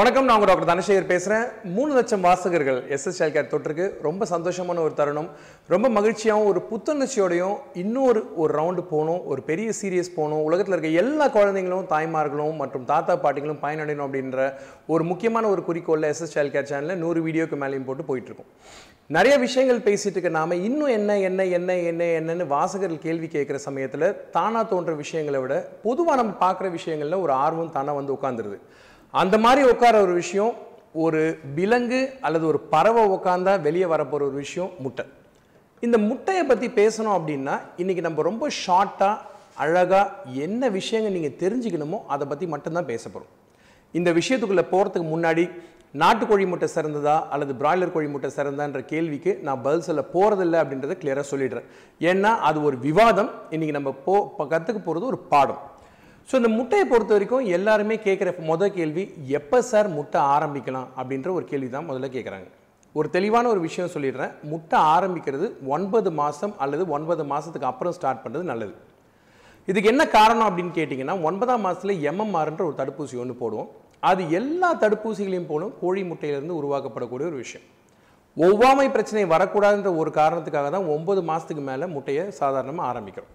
வணக்கம் நான் உங்க டாக்டர் தனசேகர் பேசுகிறேன் மூணு லட்சம் வாசகர்கள் எஸ்எஸ் சைல்ட் கேர் தொற்றுக்கு ரொம்ப சந்தோஷமான ஒரு தருணம். ரொம்ப மகிழ்ச்சியாகவும் ஒரு புத்துணர்ச்சியோடையும் இன்னொரு ஒரு ரவுண்டு போகணும் ஒரு பெரிய சீரியஸ் போகணும். உலகத்தில் இருக்க எல்லா குழந்தைங்களும் தாய்மார்களும் மற்றும் தாத்தா பாட்டிகளும் பயனடையணும் அப்படின்ற ஒரு முக்கியமான ஒரு குறிக்கோளில் எஸ்எஸ் சைல்ட் கேர் சேனலில் நூறு வீடியோக்கு மேலேயும் போட்டு போயிட்டுருக்கோம். நிறைய விஷயங்கள் பேசிகிட்டு இருக்க நாம் இன்னும் என்ன என்ன என்ன என்ன என்னன்னு வாசகர்கள் கேள்வி கேட்குற சமயத்தில் தானாக தோன்ற விஷயங்களை விட பொதுவாக நம்ம பார்க்குற விஷயங்களில் ஒரு ஆர்வம் தானாக வந்து உட்காந்துருது அந்த மாதிரி உட்கார ஒரு விஷயம் ஒரு விலங்கு அல்லது ஒரு பறவை உட்காந்தா வெளியே வரப்போகிற ஒரு விஷயம் முட்டை. இந்த முட்டையை பற்றி பேசணும் அப்படின்னா இன்றைக்கி நம்ம ரொம்ப ஷார்ட்டாக அழகாக என்ன விஷயங்கள் நீங்கள் தெரிஞ்சுக்கணுமோ அதை பற்றி மட்டும்தான் பேச போகிறோம் இந்த விஷயத்துக்குள்ளே போகிறதுக்கு முன்னாடி நாட்டுக்கோழி முட்டை சிறந்ததா அல்லது பிராய்லர் கோழி முட்டை சிறந்தான்ற கேள்விக்கு நான் பதில் சொல்ல போகிறதில்ல அப்படின்றத கிளியராக சொல்லிடுறேன். ஏன்னா அது ஒரு விவாதம். இன்றைக்கி நம்ம போ கற்றுக்க போகிறது ஒரு பாடம். ஸோ இந்த முட்டையை பொறுத்த வரைக்கும் எல்லாருமே கேட்குற முதல் கேள்வி எப்போ சார் முட்டை ஆரம்பிக்கலாம் அப்படின்ற ஒரு கேள்வி தான் முதல்ல கேட்குறாங்க. ஒரு தெளிவான ஒரு விஷயம் சொல்லிடுறேன். முட்டை ஆரம்பிக்கிறது ஒன்பது மாதம் அல்லது ஒன்பது மாதத்துக்கு அப்புறம் ஸ்டார்ட் பண்ணுறது நல்லது. இதுக்கு என்ன காரணம் அப்படின்னு கேட்டிங்கன்னா ஒன்பதாம் மாதத்தில் எம்எம்ஆர்ன்ற ஒரு தடுப்பூசி ஒன்று போடுவோம். அது எல்லா தடுப்பூசிகளையும் போலும் கோழி முட்டையிலிருந்து உருவாக்கப்படக்கூடிய ஒரு விஷயம். ஒவ்வாமை பிரச்சனை வரக்கூடாதுன்ற ஒரு காரணத்துக்காக தான் ஒன்பது மாதத்துக்கு மேலே முட்டையை சாதாரணமாக ஆரம்பிக்கிறோம்.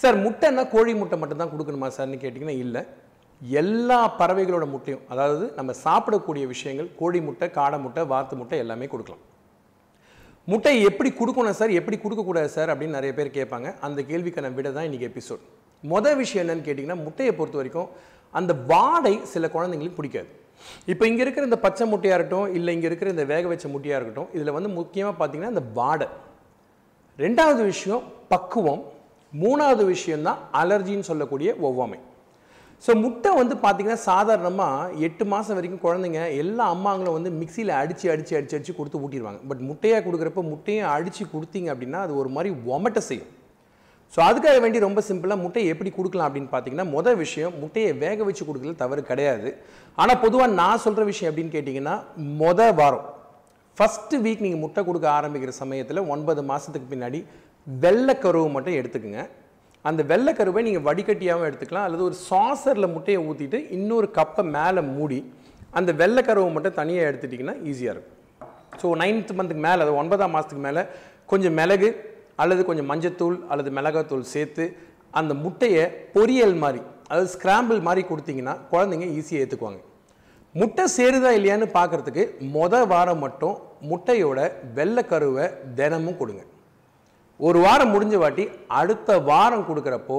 சார் முட்டைன்னா கோழி முட்டை மட்டும்தான் கொடுக்கணுமா சார்னு கேட்டிங்கன்னா இல்லை. எல்லா பறவைகளோட முட்டையும் அதாவது நம்ம சாப்பிடக்கூடிய விஷயங்கள் கோழி முட்டை காடை முட்டை வாத்து முட்டை எல்லாமே கொடுக்கலாம். முட்டை எப்படி கொடுக்கணும் சார் எப்படி கொடுக்கக்கூடாது சார் அப்படின்னு நிறைய பேர் கேட்பாங்க. அந்த கேள்விக்கான விட தான் இன்றைக்கி எபிசோட் மொதல் விஷயம் என்னன்னு கேட்டிங்கன்னா முட்டையை பொறுத்த வரைக்கும் அந்த வாடை சில குழந்தைங்களுக்கு பிடிக்காது. இப்போ இங்கே இருக்கிற இந்த பச்சை முட்டையாக இருக்கட்டும் இல்லை இங்கே இருக்கிற இந்த வேக வச்ச முட்டையாக இருக்கட்டும் இதில் வந்து முக்கியமாக பார்த்தீங்கன்னா இந்த வாடை. ரெண்டாவது விஷயம் பக்குவம். மூணாவது விஷயம் தான் அலர்ஜின்னு சொல்லக்கூடிய ஒவ்வாமை. ஸோ முட்டை வந்து பார்த்திங்கன்னா சாதாரணமாக எட்டு மாதம் வரைக்கும் குழந்தைங்க எல்லா அம்மாங்களும் வந்து மிக்சியில் அடித்து அடித்து அடித்து அடித்து கொடுத்து ஊட்டிடுவாங்க. பட் முட்டையாக கொடுக்குறப்ப முட்டையை அடித்து கொடுத்தீங்க அப்படின்னா அது ஒரு மாதிரி ஒமட்ட செய்யும். ஸோ அதுக்காக வேண்டி ரொம்ப சிம்பிளாக முட்டையை எப்படி கொடுக்கலாம் அப்படின்னு பார்த்தீங்கன்னா முதல் விஷயம் முட்டையை வேக வச்சு கொடுக்கறது தவறு கிடையாது. ஆனால் பொதுவாக நான் சொல்கிற விஷயம் அப்படின்னு கேட்டிங்கன்னா மொதல் வாரம். ஃபஸ்ட்டு வீக் நீங்கள் முட்டை கொடுக்க ஆரம்பிக்கிற சமயத்தில் ஒன்பது மாதத்துக்கு பின்னாடி வெள்ளைக்கருவை மட்டும் எடுத்துக்கோங்க. அந்த வெள்ளைக்கருவை நீங்கள் வடிகட்டியாகவும் எடுத்துக்கலாம். அல்லது ஒரு சாசரில் முட்டையை ஊற்றிட்டு இன்னொரு கப்பை மேலே மூடி அந்த வெள்ளைக்கருவை மட்டும் தனியாக எடுத்துட்டிங்கன்னா ஈஸியாக இருக்கும். ஸோ நைன்த் மந்த்துக்கு மேலே அது ஒன்பதாம் மாதத்துக்கு மேலே கொஞ்சம் மிளகு அல்லது கொஞ்சம் மஞ்சத்தூள் அல்லது மிளகாத்தூள் சேர்த்து அந்த முட்டையை பொரியல் மாதிரி அதாவது ஸ்கிராம்பிள் மாதிரி கொடுத்தீங்கன்னா குழந்தைங்க ஈஸியாக ஏற்றுக்குவாங்க முட்டை சேருதா இல்லையான்னு பார்க்குறதுக்கு மொதல் வாரம் மட்டும் முட்டையோட வெள்ளைக்கருவை தினமும் கொடுங்க. ஒரு வாரம் முடிஞ்ச வாட்டி அடுத்த வாரம் கொடுக்குறப்போ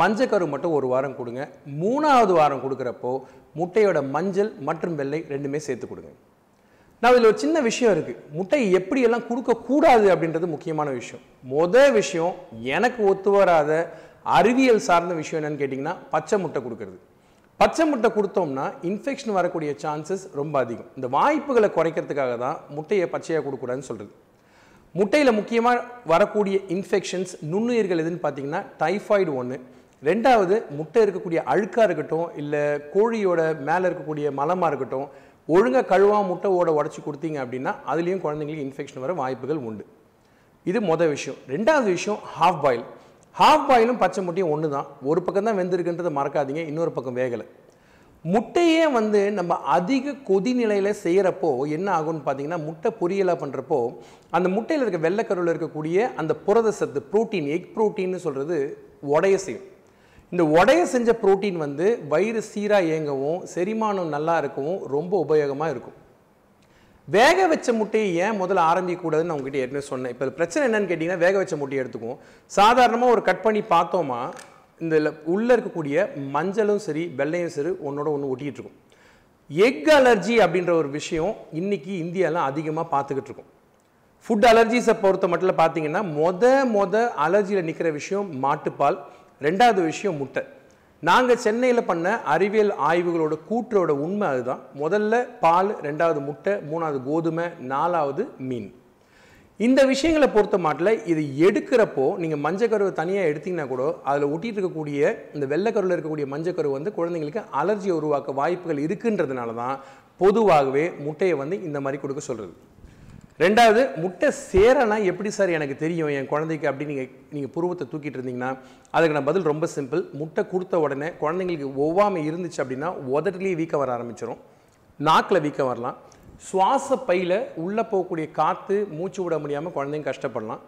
மஞ்சக்கரு மட்டும் ஒரு வாரம் கொடுங்க. மூணாவது வாரம் கொடுக்குறப்போ முட்டையோட மஞ்சள் மற்றும் வெள்ளை ரெண்டுமே சேர்த்து கொடுங்க. நான் இதில் ஒரு சின்ன விஷயம் இருக்குது முட்டை எப்படியெல்லாம் கொடுக்கக்கூடாது அப்படின்றது முக்கியமான விஷயம். மொதல் விஷயம் எனக்கு ஒத்து வராத அறிவியல் சார்ந்த விஷயம் என்னன்னு கேட்டிங்கன்னா பச்சை முட்டை கொடுக்கறது. பச்சை முட்டை கொடுத்தோம்னா இன்ஃபெக்ஷன் வரக்கூடிய சான்சஸ் ரொம்ப அதிகம். இந்த வாய்ப்புகளை குறைக்கிறதுக்காக தான் முட்டையை பச்சையாக கொடுக்கூடாதுன்னு சொல்கிறது முட்டையில் முக்கியமாக வரக்கூடிய இன்ஃபெக்ஷன்ஸ் நுண்ணுயிர்கள் எதுன்னு பார்த்தீங்கன்னா டைஃபாய்டு ஒன்று ரெண்டாவது முட்டை இருக்கக்கூடிய அழுக்காக இருக்கட்டும் இல்லை கோழியோட மேலே இருக்கக்கூடிய மலமாக இருக்கட்டும் ஒழுங்காக கழுவா முட்டையோட உடச்சி கொடுத்தீங்க அப்படின்னா அதுலேயும் குழந்தைங்களுக்கு இன்ஃபெக்ஷன் வர வாய்ப்புகள் உண்டு. இது மொதல் விஷயம். ரெண்டாவது விஷயம் ஹாஃப் பாயில் ஹாஃப் பாயிலும் பச்சை முட்டையும் ஒன்று தான் ஒரு பக்கம் தான் வெந்திருக்குன்றதை மறக்காதீங்க இன்னொரு பக்கம் வேகலை. முட்டையே வந்து நம்ம அதிக கொதிநிலையில் செய்கிறப்போ என்ன ஆகும்னு பார்த்தீங்கன்னா முட்டை பொரியலாக பண்ணுறப்போ அந்த முட்டையில் இருக்க வெள்ளைக்கருவில் இருக்கக்கூடிய அந்த புரத சத்து ப்ரோட்டீன் எக் ப்ரோட்டீன்னு சொல்கிறது உடைய செய்யும். இந்த உடைய செஞ்ச ப்ரோட்டீன் வந்து வயிறு சீராக இயங்கவும் செரிமானம் நல்லா இருக்கவும் ரொம்ப உபயோகமாக இருக்கும். வேக வச்ச முட்டையை ஏன் முதல்ல ஆரம்பிக்கக்கூடாதுன்னு நான் உங்ககிட்ட ஏற்கனவே சொன்னேன். இப்போ பிரச்சனை என்னன்னு கேட்டிங்கன்னா வேக வச்ச முட்டையை எடுத்துக்குவோம். சாதாரணமாக ஒரு கட் பண்ணி பார்த்தோமா இந்த உள்ளே இருக்கக்கூடிய மஞ்சளும் சரி வெள்ளையும் சரி ஒன்றோட ஒன்று ஒட்டிகிட்டு இருக்கும் எக் அலர்ஜி அப்படின்ற ஒரு விஷயம் இன்னைக்கு இந்தியாவில் அதிகமாக பார்த்துக்கிட்டு இருக்கோம் ஃபுட் அலர்ஜிஸை பொறுத்த மட்டும் பார்த்தீங்கன்னா மொத மொத அலர்ஜியில் நிற்கிற விஷயம் மாட்டுப்பால் ரெண்டாவது விஷயம் முட்டை. நாங்கள் சென்னையில் பண்ண அறிவியல் ஆய்வுகளோட கூற்றோட உண்மை அதுதான். முதல்ல பால் ரெண்டாவது முட்டை மூணாவது கோதுமை நாலாவது மீன். இந்த விஷயங்களை பொறுத்த மாட்டில் இது எடுக்கிறப்போ நீங்கள் மஞ்சக்கருவை தனியாக எடுத்தீங்கன்னா கூட அதில் ஒட்டிகிட்டு இருக்கக்கூடிய இந்த வெள்ளைக்கருவில் இருக்கக்கூடிய மஞ்சக்கரு வந்து குழந்தைங்களுக்கு அலர்ஜியை உருவாக்க வாய்ப்புகள் இருக்குன்றதுனால தான் பொதுவாகவே முட்டையை வந்து இந்த மாதிரி கொடுக்க சொல்கிறது ரெண்டாவது முட்டை சேரனா எப்படி சார் எனக்கு தெரியும்? என் குழந்தைக்கு அப்படின்னு நீங்கள் நீங்கள் புருவத்தை தூக்கிட்டு இருந்தீங்கன்னா அதுக்கு நான் பதில் ரொம்ப சிம்பிள் முட்டை கொடுத்த உடனே குழந்தைங்களுக்கு ஒவ்வாமை இருந்துச்சு அப்படின்னா உதட்டிலேயே வீக்கம் வர ஆரம்பிச்சிடும் நாக்கில் வீக்கம் வரலாம். சுவாச பையில் உள்ளே போகக்கூடிய காற்று மூச்சு விட முடியாமல் குழந்தைங்க கஷ்டப்படலாம்.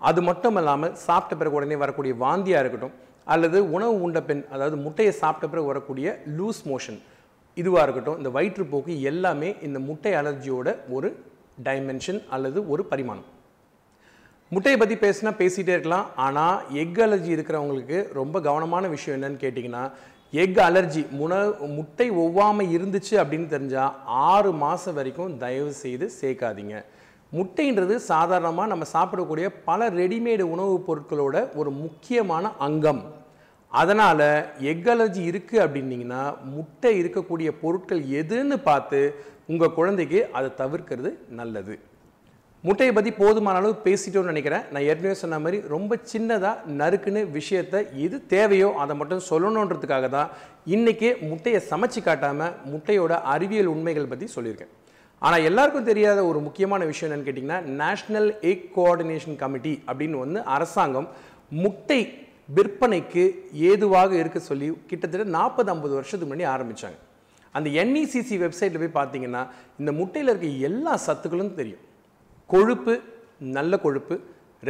அது மட்டும் இல்லாமல் சாப்பிட்ட பிறகு உடனே வரக்கூடிய வாந்தியாக இருக்கட்டும் அல்லது உணவு உண்ட பெண் அதாவது முட்டையை சாப்பிட்ட பிறகு வரக்கூடிய லூஸ் மோஷன் இதுவாக இருக்கட்டும் இந்த வயிற்றுப்போக்கு எல்லாமே இந்த முட்டை அலர்ஜியோட ஒரு டைமென்ஷன் அல்லது ஒரு பரிமாணம். முட்டையை பற்றி பேசினா பேசிகிட்டே இருக்கலாம். ஆனால் எக் அலர்ஜி இருக்கிறவங்களுக்கு ரொம்ப கவனமான விஷயம் என்னன்னு கேட்டிங்கன்னா எக் அலர்ஜி முன முட்டை ஒவ்வாமல் இருந்துச்சு அப்படின்னு தெரிஞ்சால் ஆறு மாதம் வரைக்கும் தயவு செய்து சேர்க்காதீங்க. முட்டைன்றது சாதாரணமாக நம்ம சாப்பிடக்கூடிய பல ரெடிமேடு உணவுப் பொருட்களோட ஒரு முக்கியமான அங்கம். அதனால் எக் அலர்ஜி இருக்குது அப்படின்னீங்கன்னா முட்டை இருக்கக்கூடிய பொருட்கள் எதுன்னு பார்த்து உங்கள் குழந்தைக்கு அதை தவிர்க்கிறது நல்லது. முட்டையை பற்றி போதுமான அளவு பேசிட்டோம்னு நினைக்கிறேன். நான் ஏற்கனவே சொன்ன மாதிரி ரொம்ப சின்னதாக நறுக்குன்னு விஷயத்தை எது தேவையோ அதை மட்டும் சொல்லணுன்றதுக்காக தான் இன்றைக்கே முட்டையை சமைச்சு காட்டாமல் முட்டையோட அறிவியல் உண்மைகள் பற்றி சொல்லியிருக்கேன். ஆனால் எல்லாருக்கும் தெரியாத ஒரு முக்கியமான விஷயம் என்னென்னு கேட்டிங்கன்னா நேஷ்னல் எக் கோஆர்டினேஷன் கமிட்டி அப்படின்னு வந்து அரசாங்கம் முட்டை விற்பனைக்கு ஏதுவாக இருக்க சொல்லி கிட்டத்தட்ட நாற்பது ஐம்பது வருஷத்துக்கு முன்னாடி ஆரம்பித்தாங்க அந்த என்இசிசி வெப்சைட்டில் போய் பார்த்தீங்கன்னா இந்த முட்டையில் இருக்க எல்லா சத்துக்களும் தெரியும். கொழுப்பு நல்ல கொழுப்பு.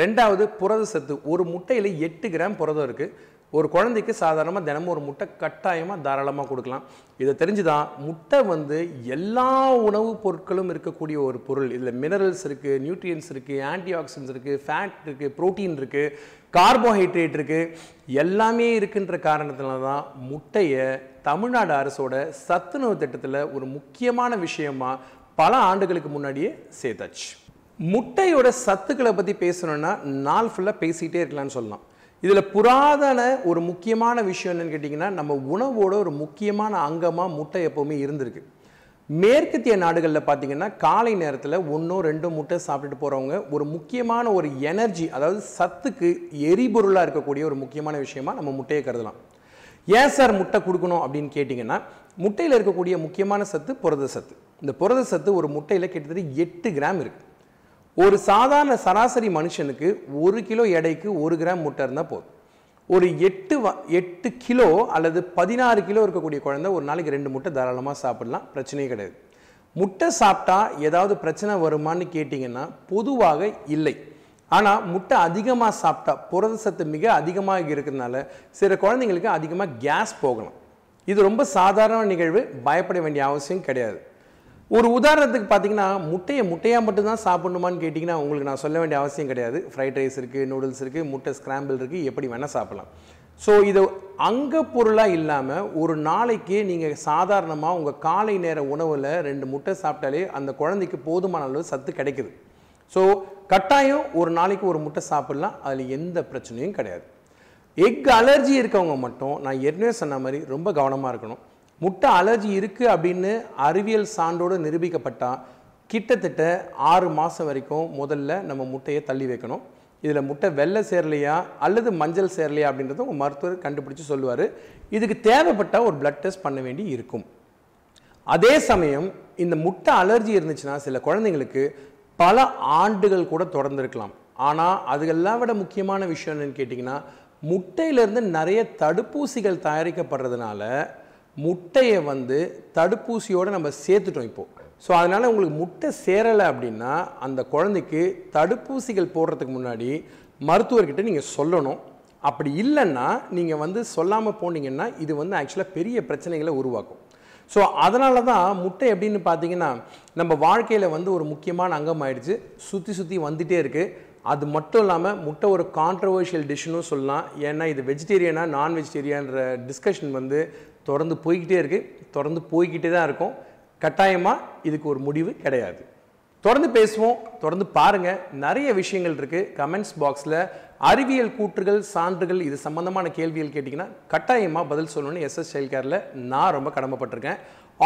ரெண்டாவது புரத சத்து. ஒரு முட்டையில் எட்டு கிராம் புரதம் இருக்குது ஒரு குழந்தைக்கு சாதாரணமாக தினமும் ஒரு முட்டை கட்டாயமாக தாராளமாக கொடுக்கலாம். இதை தெரிஞ்சு தான் முட்டை வந்து எல்லா உணவுப் பொருட்களும் இருக்கக்கூடிய ஒரு பொருள். இதில் மினரல்ஸ் இருக்குது நியூட்ரியன்ஸ் இருக்குது ஆன்டி ஆக்சிடன்ஸ் இருக்குது ஃபேட் இருக்குது ப்ரோட்டீன் இருக்குது கார்போஹைட்ரேட் இருக்குது எல்லாமே இருக்குன்ற காரணத்தினால தான் முட்டையை தமிழ்நாடு அரசோட சத்துணவு திட்டத்தில் ஒரு முக்கியமான விஷயமா பல ஆண்டுகளுக்கு முன்னாடியே சேர்த்தாச்சு. முட்டையோட சத்துக்களை பற்றி பேசணும்னா நாள் ஃபுல்லாக பேசிகிட்டே இருக்கலாம்னு சொல்லலாம். இதில் புராதன ஒரு முக்கியமான விஷயம் என்னன்னு கேட்டிங்கன்னா நம்ம உணவோட ஒரு முக்கியமான அங்கமாக முட்டை எப்போவுமே இருந்திருக்கு. மேற்கத்திய நாடுகளில் பார்த்தீங்கன்னா காலை நேரத்தில் ஒன்றோ ரெண்டோ முட்டை சாப்பிட்டுட்டு போகிறவங்க ஒரு முக்கியமான ஒரு எனர்ஜி அதாவது சத்துக்கு எரிபொருளாக இருக்கக்கூடிய ஒரு முக்கியமான விஷயமா நம்ம முட்டையை கருதலாம். ஏன் சார் முட்டை கொடுக்கணும் அப்படின்னு கேட்டிங்கன்னா முட்டையில் இருக்கக்கூடிய முக்கியமான சத்து புரத சத்து. இந்த புரத சத்து ஒரு முட்டையில் கிட்டத்தட்ட எட்டு கிராம் இருக்குது ஒரு சாதாரண சராசரி மனுஷனுக்கு ஒரு கிலோ எடைக்கு ஒரு கிராம் முட்டை இருந்தால் போதும். ஒரு எட்டு வ எட்டு கிலோ அல்லது பதினாறு கிலோ இருக்கக்கூடிய குழந்தை ஒரு நாளைக்கு ரெண்டு முட்டை தாராளமாக சாப்பிடலாம். பிரச்சனையே கிடையாது. முட்டை சாப்பிட்டா ஏதாவது பிரச்சனை வருமான்னு கேட்டிங்கன்னா பொதுவாக இல்லை. ஆனால் முட்டை அதிகமாக சாப்பிட்டா புரத சத்து மிக அதிகமாக இருக்கிறதுனால சில குழந்தைங்களுக்கு அதிகமாக கேஸ் போகலாம். இது ரொம்ப சாதாரண நிகழ்வு பயப்பட வேண்டிய அவசியம் கிடையாது. ஒரு உதாரணத்துக்கு பார்த்தீங்கன்னா முட்டையை முட்டையாக மட்டும்தான் சாப்பிடணுமான்னு கேட்டிங்கன்னா உங்களுக்கு நான் சொல்ல வேண்டிய அவசியம் கிடையாது. ஃப்ரைட் ரைஸ் இருக்குது நூடுல்ஸ் இருக்குது முட்டை ஸ்கிராம்பிள் இருக்குது எப்படி வேணால் சாப்பிடலாம். ஸோ இது அங்க பொருளாக இல்லாமல் ஒரு நாளைக்கு நீங்கள் சாதாரணமாக உங்கள் காலை நேர உணவில் ரெண்டு முட்டை சாப்பிட்டாலே அந்த குழந்தைக்கு போதுமான அளவு சத்து கிடைக்குது. ஸோ கட்டாயம் ஒரு நாளைக்கு ஒரு முட்டை சாப்பிடலாம் அதில் எந்த பிரச்சனையும் கிடையாது. எக் அலர்ஜி இருக்கவங்க மட்டும் நான் ஏற்கனவே சொன்ன மாதிரி ரொம்ப கவனமாக இருக்கணும். முட்டை அலர்ஜி இருக்குது அப்படின்னு அறிவியல் சான்றோடு நிரூபிக்கப்பட்டால் கிட்டத்தட்ட ஆறு மாதம் வரைக்கும் முதல்ல நம்ம முட்டையை தள்ளி வைக்கணும். இதில் முட்டை வெள்ளை சேரலையா அல்லது மஞ்சள் சேரலையா அப்படின்றத உங்கள் மருத்துவர் கண்டுபிடிச்சி சொல்லுவார். இதுக்கு தேவைப்பட்ட ஒரு பிளட் டெஸ்ட் பண்ண வேண்டி இருக்கும். அதே சமயம் இந்த முட்டை அலர்ஜி இருந்துச்சுன்னா சில குழந்தைங்களுக்கு பல ஆண்டுகள் கூட தொடர்ந்துருக்கலாம். ஆனால் அதுகெல்லாம் விட முக்கியமான விஷயம் என்னன்னு கேட்டிங்கன்னா முட்டையிலேருந்து நிறைய தடுப்பூசிகள் தயாரிக்கப்படுறதுனால முட்டையை வந்து தடுப்பூசியோடு நம்ம சேர்த்துட்டோம் இப்போது ஸோ அதனால் உங்களுக்கு முட்டை சேரலை அப்படின்னா அந்த குழந்தைக்கு தடுப்பூசிகள் போடுறதுக்கு முன்னாடி மருத்துவர்கிட்ட நீங்கள் சொல்லணும். அப்படி இல்லைன்னா நீங்கள் வந்து சொல்லாமல் போனீங்கன்னா இது வந்து ஆக்சுவலாக பெரிய பிரச்சனைகளை உருவாக்கும். ஸோ அதனால தான் முட்டை எப்படின்னு பார்த்தீங்கன்னா நம்ம வாழ்க்கையில் வந்து ஒரு முக்கியமான அங்கம் ஆயிடுச்சு. சுற்றி சுற்றி வந்துகிட்டே இருக்குது அது மட்டும் இல்லாமல் முட்டை ஒரு கான்ட்ரவர்ஷியல் டிஷ்ஷுன்னு சொல்லலாம். ஏன்னா இது வெஜிடேரியனா நான் வெஜிடேரியன்ற டிஸ்கஷன் வந்து தொடர்ந்து போய்கிட்டே இருக்குது தொடர்ந்து போய்கிட்டே தான் இருக்கும். கட்டாயமாக இதுக்கு ஒரு முடிவு கிடையாது. தொடர்ந்து பேசுவோம் தொடர்ந்து பாருங்க. நிறைய விஷயங்கள் இருக்குது கமெண்ட்ஸ் பாக்ஸில் அறிவியல் கூற்றுகள் சான்றுகள் இது சம்பந்தமான கேள்விகள் கேட்டிங்கன்னா கட்டாயமாக பதில் சொல்லணும்னு எஸ்எஸ் சைல்ட் கேரில் நான் ரொம்ப கடமைப்பட்டிருக்கேன்.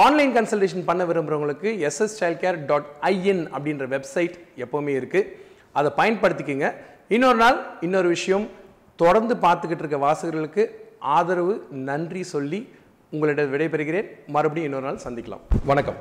ஆன்லைன் கன்சல்டேஷன் பண்ண விரும்புகிறவங்களுக்கு SS child care dot in அப்படின்ற வெப்சைட் எப்போவுமே இருக்குது அதை பயன்படுத்திக்கங்க. இன்னொரு நாள் இன்னொரு விஷயம். தொடர்ந்து பார்த்துக்கிட்டு இருக்க வாசகர்களுக்கு ஆதரவு நன்றி சொல்லி உங்களிடம் விடைபெறுகிறேன். மறுபடியும் இன்னொரு நாள் சந்திக்கலாம். வணக்கம்.